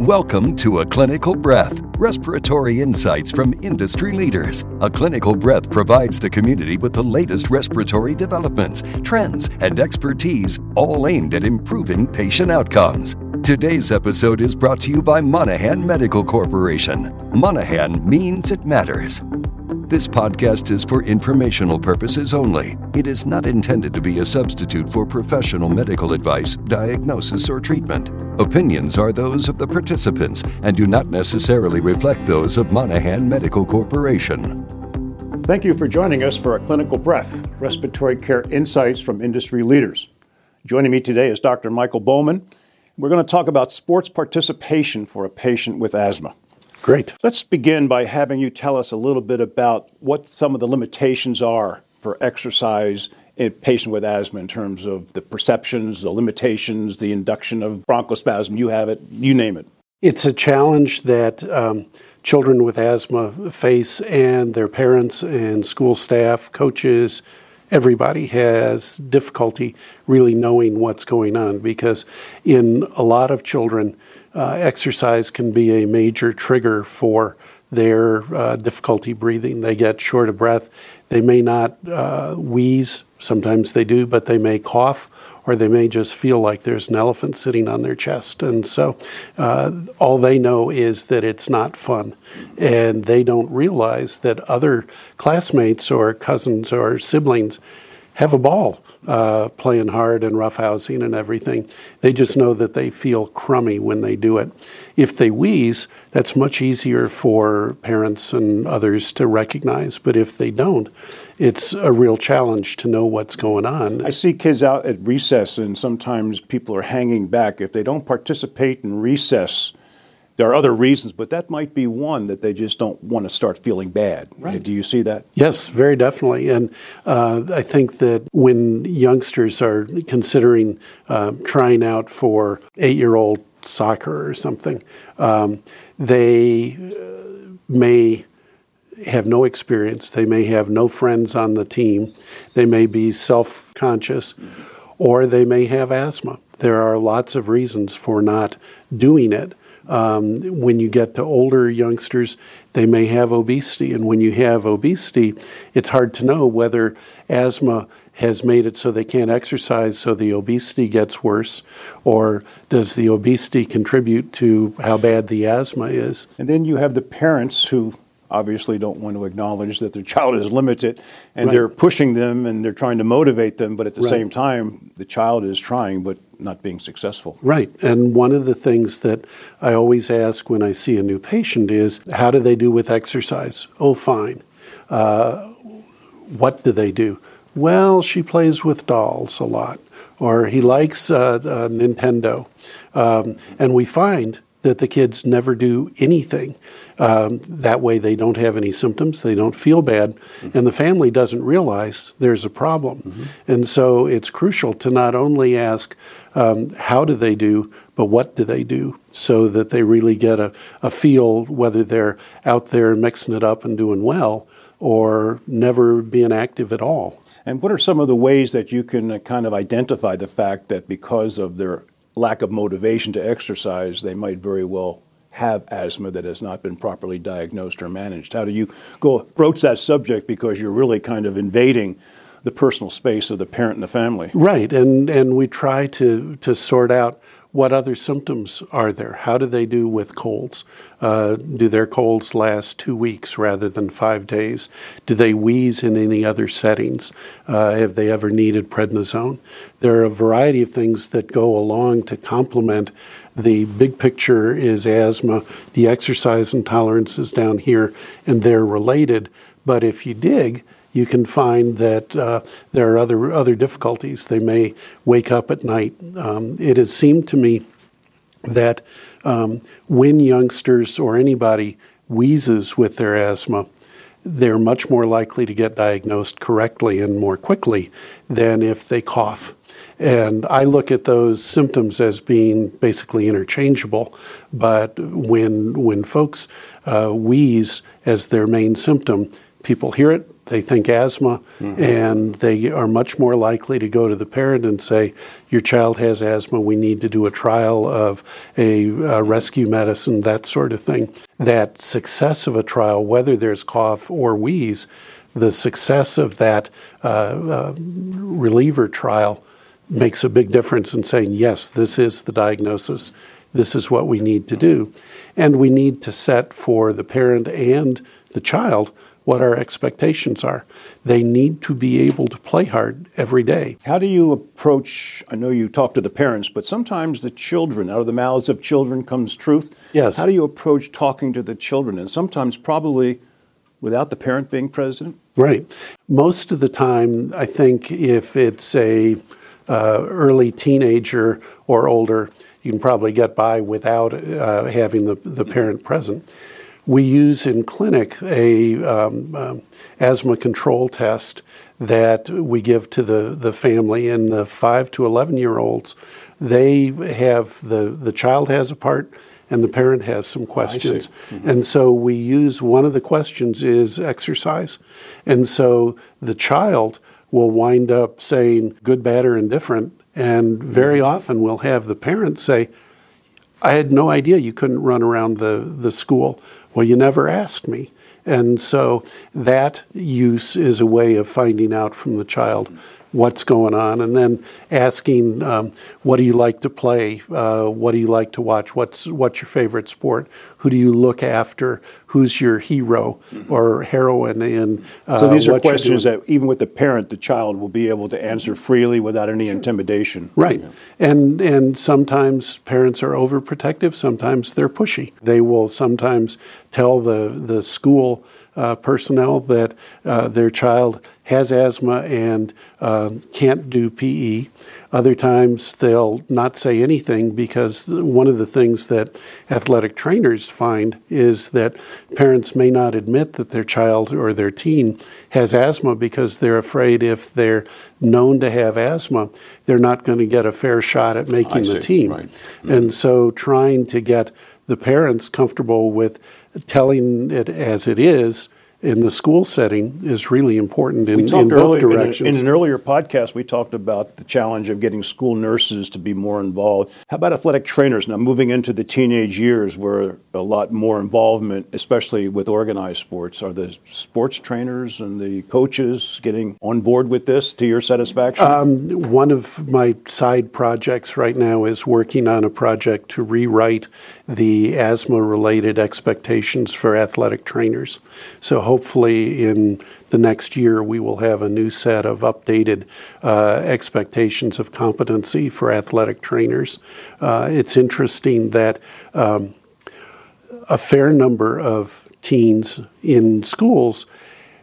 Welcome to A Clinical Breath Respiratory Insights from Industry Leaders. A Clinical Breath provides the community with the latest respiratory developments, trends, and expertise, all aimed at improving patient outcomes. Today's episode is brought to you by Monaghan Medical Corporation. Monaghan means it matters. This podcast is for informational purposes only. It is not intended to be a substitute for professional medical advice, diagnosis, or treatment. Opinions are those of the participants and do not necessarily reflect those of Monaghan Medical Corporation. Thank you for joining us for a clinical breath, respiratory care insights from industry leaders. Joining me today is Dr. Michael Bowman. We're going to talk about sports participation for a patient with asthma. Great. Let's begin by having you tell us a little bit about what some of the limitations are for exercise in a patient with asthma in terms of the perceptions, the limitations, the induction of bronchospasm. You have it, you name it. It's a challenge that um, children with asthma face, and their parents and school staff, coaches, everybody has difficulty really knowing what's going on because in a lot of children, uh, exercise can be a major trigger for their uh, difficulty breathing. They get short of breath. They may not uh, wheeze, sometimes they do, but they may cough or they may just feel like there's an elephant sitting on their chest. And so uh, all they know is that it's not fun. And they don't realize that other classmates or cousins or siblings have a ball uh, playing hard and roughhousing and everything. They just know that they feel crummy when they do it. If they wheeze, that's much easier for parents and others to recognize. But if they don't, it's a real challenge to know what's going on. I see kids out at recess, and sometimes people are hanging back. If they don't participate in recess, there are other reasons, but that might be one that they just don't want to start feeling bad. Right. Do you see that? Yes, very definitely. And uh, I think that when youngsters are considering uh, trying out for eight year old soccer or something, um, they uh, may have no experience, they may have no friends on the team, they may be self conscious, or they may have asthma. There are lots of reasons for not doing it. Um, when you get to older youngsters, they may have obesity. And when you have obesity, it's hard to know whether asthma has made it so they can't exercise, so the obesity gets worse, or does the obesity contribute to how bad the asthma is? And then you have the parents who obviously don't want to acknowledge that their child is limited and right. they're pushing them and they're trying to motivate them, but at the right. same time, the child is trying but not being successful. Right. And one of the things that I always ask when I see a new patient is how do they do with exercise? Oh, fine. Uh, what do they do? Well, she plays with dolls a lot, or he likes uh, uh, Nintendo. Um, and we find that the kids never do anything. Um, that way, they don't have any symptoms, they don't feel bad, mm-hmm. and the family doesn't realize there's a problem. Mm-hmm. And so, it's crucial to not only ask um, how do they do, but what do they do, so that they really get a, a feel whether they're out there mixing it up and doing well or never being active at all. And what are some of the ways that you can uh, kind of identify the fact that because of their lack of motivation to exercise, they might very well have asthma that has not been properly diagnosed or managed? How do you go broach that subject because you're really kind of invading the personal space of the parent and the family? Right, and and we try to to sort out what other symptoms are there? How do they do with colds? Uh, do their colds last two weeks rather than five days? Do they wheeze in any other settings? Uh, have they ever needed prednisone? There are a variety of things that go along to complement the big picture is asthma, the exercise intolerance is down here, and they're related. But if you dig, you can find that uh, there are other other difficulties. They may wake up at night. Um, it has seemed to me that um, when youngsters or anybody wheezes with their asthma, they're much more likely to get diagnosed correctly and more quickly than if they cough. And I look at those symptoms as being basically interchangeable. But when when folks uh, wheeze as their main symptom, people hear it, they think asthma, mm-hmm. and they are much more likely to go to the parent and say, Your child has asthma, we need to do a trial of a uh, rescue medicine, that sort of thing. That success of a trial, whether there's cough or wheeze, the success of that uh, uh, reliever trial makes a big difference in saying, Yes, this is the diagnosis, this is what we need to do. And we need to set for the parent and the child what our expectations are. They need to be able to play hard every day. How do you approach? I know you talk to the parents, but sometimes the children, out of the mouths of children comes truth. Yes. How do you approach talking to the children? And sometimes, probably without the parent being present? Right. Most of the time, I think if it's a uh, early teenager or older, you can probably get by without uh, having the, the parent present. We use in clinic a um, um, asthma control test that we give to the, the family and the 5 to 11 year olds. They have the, the child has a part and the parent has some questions. Mm-hmm. And so we use one of the questions is exercise. And so the child will wind up saying good, bad, or indifferent. And very mm-hmm. often we'll have the parent say, I had no idea you couldn't run around the, the school. Well, you never asked me. And so that use is a way of finding out from the child what's going on, and then asking, um, what do you like to play? Uh, what do you like to watch? What's what's your favorite sport? Who do you look after? Who's your hero mm-hmm. or heroine? And uh, so these are questions that even with the parent, the child will be able to answer freely without any sure. intimidation. Right, yeah. and and sometimes parents are overprotective. Sometimes they're pushy. They will sometimes tell the the school uh, personnel that uh, their child has asthma and uh, can't do PE. Other times they'll not say anything because one of the things that athletic trainers find is that parents may not admit that their child or their teen has asthma because they're afraid if they're known to have asthma, they're not going to get a fair shot at making the team. Right. Mm-hmm. And so trying to get the parents comfortable with telling it as it is in the school setting is really important in, in both directions. In, in, an earlier podcast, we talked about the challenge of getting school nurses to be more involved. How about athletic trainers now moving into the teenage years where a lot more involvement, especially with organized sports? Are the sports trainers and the coaches getting on board with this to your satisfaction? Um, one of my side projects right now is working on a project to rewrite the asthma related expectations for athletic trainers. So hopefully in the next year we will have a new set of updated uh, expectations of competency for athletic trainers. Uh, it's interesting that um, a fair number of teens in schools,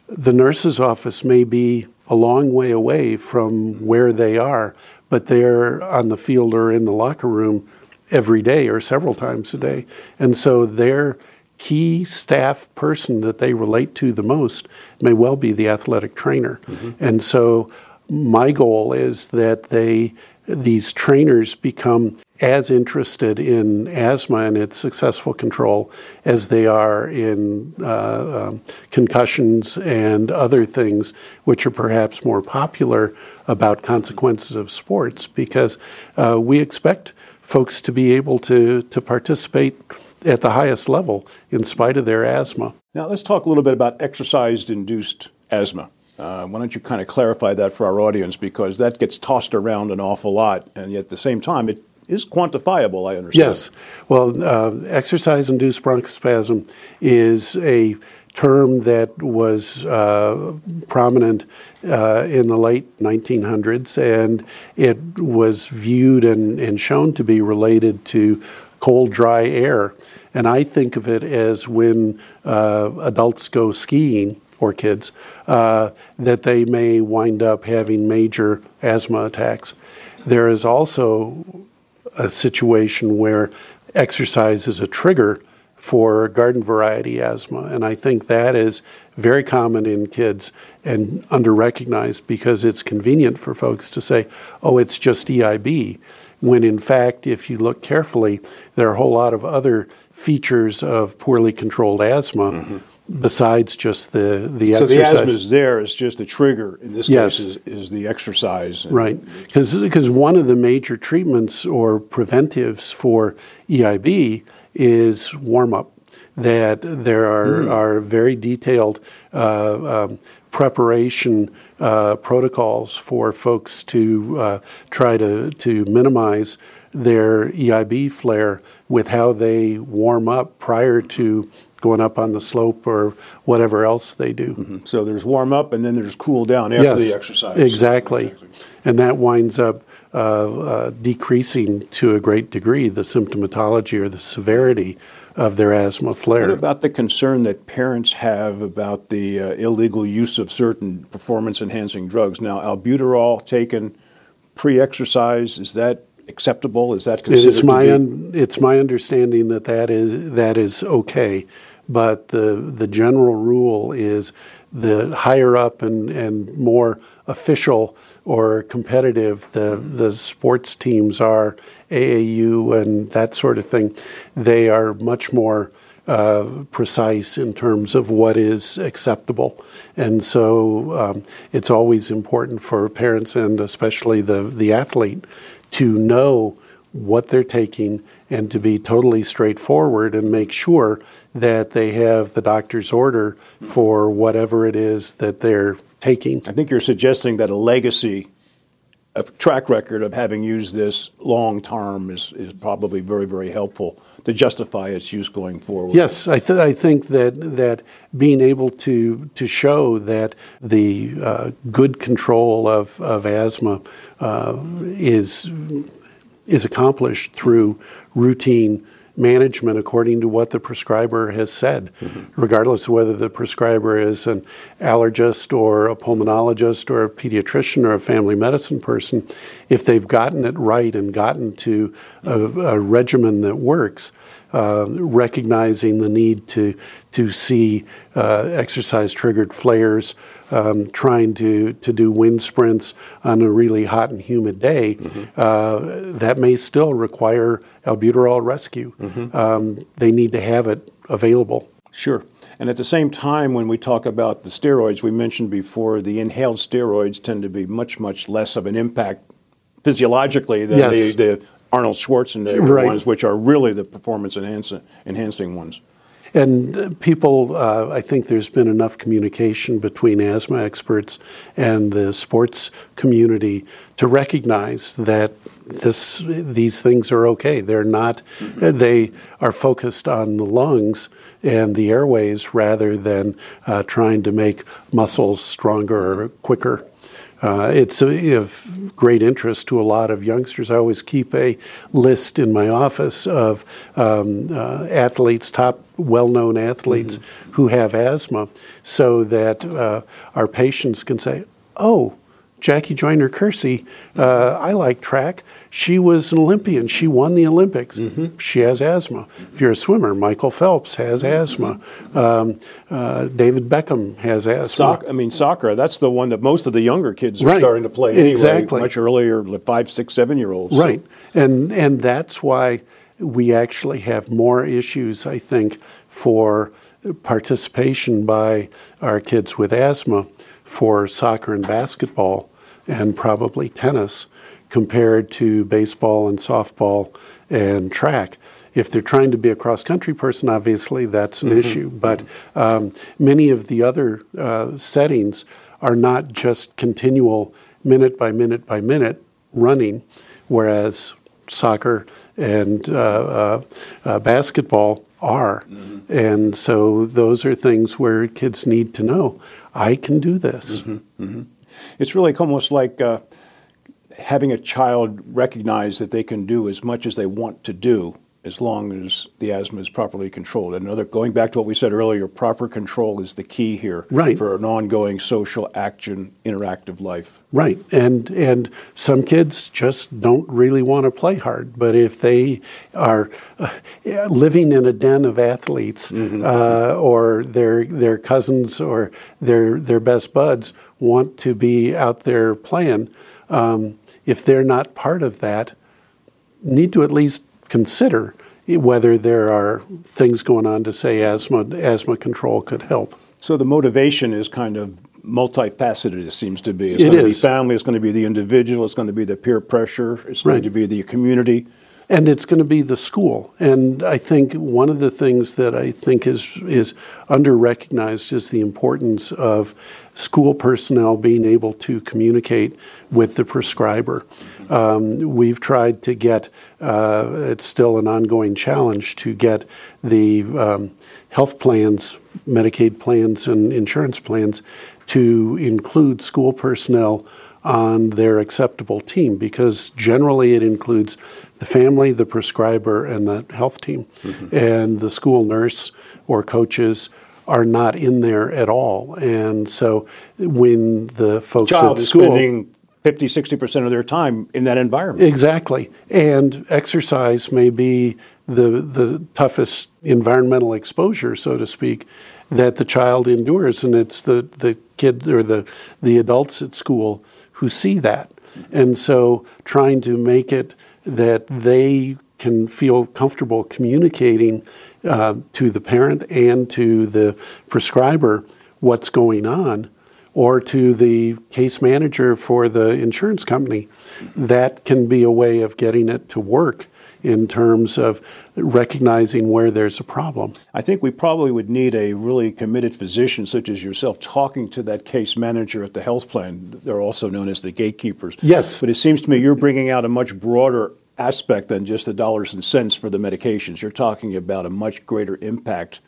the nurse's office may be a long way away from where they are, but they're on the field or in the locker room every day or several times a day. And so their key staff person that they relate to the most may well be the athletic trainer. Mm-hmm. And so my goal is that they these trainers become as interested in asthma and its successful control as they are in uh, um, concussions and other things which are perhaps more popular about consequences of sports because uh, we expect folks to be able to, to participate at the highest level in spite of their asthma. Now, let's talk a little bit about exercise induced asthma. Uh, why don't you kind of clarify that for our audience because that gets tossed around an awful lot, and yet at the same time, it is quantifiable, I understand. Yes. Well, uh, exercise induced bronchospasm is a term that was uh, prominent uh, in the late 1900s, and it was viewed and, and shown to be related to cold, dry air. And I think of it as when uh, adults go skiing, or kids, uh, that they may wind up having major asthma attacks. There is also a situation where exercise is a trigger for garden variety asthma. And I think that is very common in kids and under recognized because it's convenient for folks to say, oh, it's just EIB. When in fact, if you look carefully, there are a whole lot of other features of poorly controlled asthma mm-hmm. besides just the the So the asthma is there, it's just the trigger, in this Yes. case, is, is the exercise. Right, because one of the major treatments or preventives for EIB is warm up. That there are are very detailed uh, um, preparation uh, protocols for folks to uh, try to to minimize their EIB flare with how they warm up prior to going up on the slope or whatever else they do. So there's warm up and then there's cool down after Yes, the exercise. Exactly. And that winds up uh, uh, decreasing to a great degree the symptomatology or the severity of their asthma What flare. about the concern that parents have about the uh, illegal use of certain performance enhancing drugs? Now, albuterol taken pre exercise, is that acceptable? Is that considered It's my to be? un, it's my understanding that that is that is okay, but the the general rule is the higher up and, and more official or competitive the the sports teams are AAU and that sort of thing, they are much more uh, precise in terms of what is acceptable, and so um, it's always important for parents and especially the the athlete to know what they're taking and to be totally straightforward and make sure that they have the doctor's order for whatever it is that they're taking. I think you're suggesting that a legacy, a track record of having used this long term is, is probably very, very helpful to justify its use going forward. Yes, I, th- I think that that being able to to show that the uh, good control of, of asthma uh, is is accomplished through routine management according to what the prescriber has said, mm-hmm. regardless of whether the prescriber is an allergist or a pulmonologist or a pediatrician or a family medicine person. If they've gotten it right and gotten to a, a regimen that works, uh, recognizing the need to to see uh, exercise triggered flares, um, trying to to do wind sprints on a really hot and humid day, uh, that may still require albuterol rescue. Um, they need to have it available. Sure. And at the same time, when we talk about the steroids, we mentioned before the inhaled steroids tend to be much, much less of an impact physiologically than Yes. the, the Arnold Schwarzenegger Right. ones, which are really the performance enhancing, enhancing ones. And people, uh, I think there's been enough communication between asthma experts and the sports community to recognize that this, these things are okay. They're not, they are focused on the lungs and the airways rather than uh, trying to make muscles stronger or quicker. Uh, it's of great interest to a lot of youngsters. I always keep a list in my office of um, uh, athletes, top well known athletes who have asthma, so that uh, our patients can say, oh, Jackie Joyner Kersee, uh, I like track. She was an Olympian. She won the Olympics. She has asthma. If you're a swimmer, Michael Phelps has asthma. Um, uh, David Beckham has asthma. Soc- I mean, soccer, that's the one that most of the younger kids are Right. starting to play anyway, Exactly. much earlier, like five, six, seven year olds. Right. And and that's why we actually have more issues, I think, for participation by our kids with asthma for soccer and basketball and probably tennis compared to baseball and softball and track. If they're trying to be a cross country person, obviously that's an issue. But um, many of the other uh, settings are not just continual minute by minute by minute running, whereas soccer and uh, uh, uh, basketball are. And so those are things where kids need to know I can do this. It's really almost like uh, having a child recognize that they can do as much as they want to do as long as the asthma is properly controlled. Another, going back to what we said earlier, proper control is the key here Right. for an ongoing social action, interactive life. Right, and and some kids just don't really want to play hard. But if they are uh, living in a den of athletes, uh, or their their cousins or their their best buds want to be out there playing, um, if they're not part of that, need to at least consider whether there are things going on to say asthma asthma control could help. So the motivation is kind of multifaceted. It seems to be. It's it going is. to be family. It's going to be the individual. It's going to be the peer pressure. It's right. going to be the community and it's going to be the school. And I think one of the things that I think is is under recognized is the importance of school personnel being able to communicate with the prescriber. Um, we've tried to get uh, it's still an ongoing challenge to get the um, health plans, Medicaid plans, and insurance plans to include school personnel on their acceptable team because generally it includes the family, the prescriber, and the health team. Mm-hmm. And the school nurse or coaches are not in there at all. And so when the folks Child at school spending 50, 60% of their time in that environment. Exactly. And exercise may be the the toughest environmental exposure, so to speak, that the child endures. And it's the, the kids or the, the adults at school who see that. And so trying to make it that they can feel comfortable communicating uh, to the parent and to the prescriber what's going on, or to the case manager for the insurance company. That can be a way of getting it to work in terms of recognizing where there's a problem. I think we probably would need a really committed physician such as yourself talking to that case manager at the health plan. They're also known as the gatekeepers. Yes. But it seems to me you're bringing out a much broader aspect than just the dollars and cents for the medications. You're talking about a much greater impact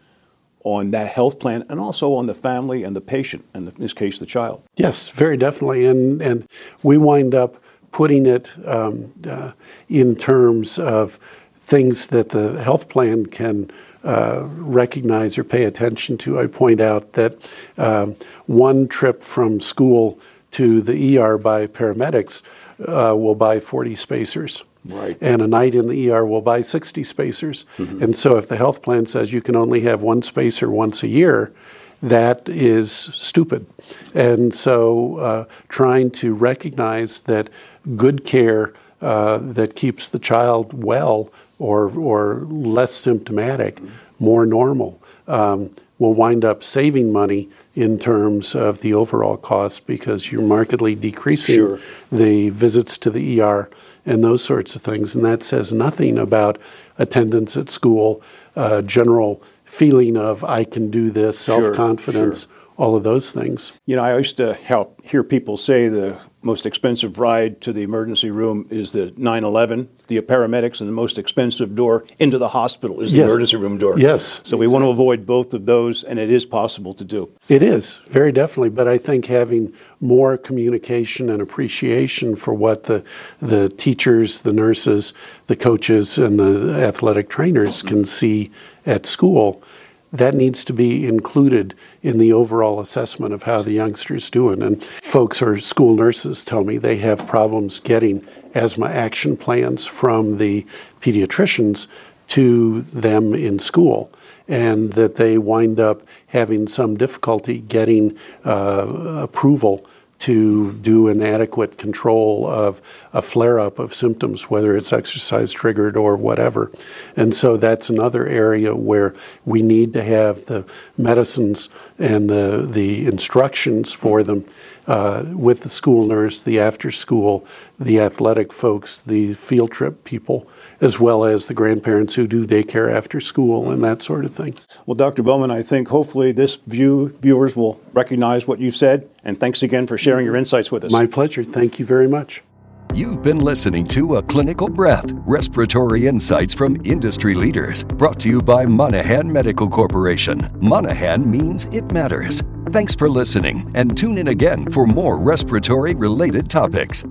on that health plan and also on the family and the patient, and in this case, the child. Yes, very definitely. And, and we wind up putting it um, uh, in terms of things that the health plan can uh, recognize or pay attention to. I point out that um, one trip from school to the ER by paramedics uh, will buy 40 spacers. Right. And a night in the ER will buy 60 spacers. Mm-hmm. And so if the health plan says you can only have one spacer once a year, that is stupid. And so uh, trying to recognize that good care uh, that keeps the child well or, or less symptomatic, more normal, um, will wind up saving money in terms of the overall cost because you're markedly decreasing sure. the visits to the ER and those sorts of things. And that says nothing about attendance at school, uh, general feeling of I can do this, self confidence, sure, sure. All of those things. You know, I used to help hear people say the most expensive ride to the emergency room is the 911, the paramedics, and the most expensive door into the hospital is the yes. emergency room door. Yes. So exactly. we want to avoid both of those, and it is possible to do. It is, very definitely. But I think having more communication and appreciation for what the, the teachers, the nurses, the coaches, and the athletic trainers can see at school that needs to be included in the overall assessment of how the youngster's doing. And folks or school nurses tell me they have problems getting asthma action plans from the pediatricians to them in school, and that they wind up having some difficulty getting uh, approval to do an adequate control of a flare up of symptoms, whether it's exercise triggered or whatever. And so that's another area where we need to have the medicines and the, the instructions for them uh, with the school nurse, the after school, the athletic folks, the field trip people, as well as the grandparents who do daycare after school and that sort of thing. Well, Dr. Bowman, I think hopefully this view viewers will recognize what you've said, and thanks again for sharing your insights with us. My pleasure. Thank you very much. You've been listening to A Clinical Breath Respiratory Insights from Industry Leaders, brought to you by Monaghan Medical Corporation. Monaghan means it matters. Thanks for listening, and tune in again for more respiratory related topics.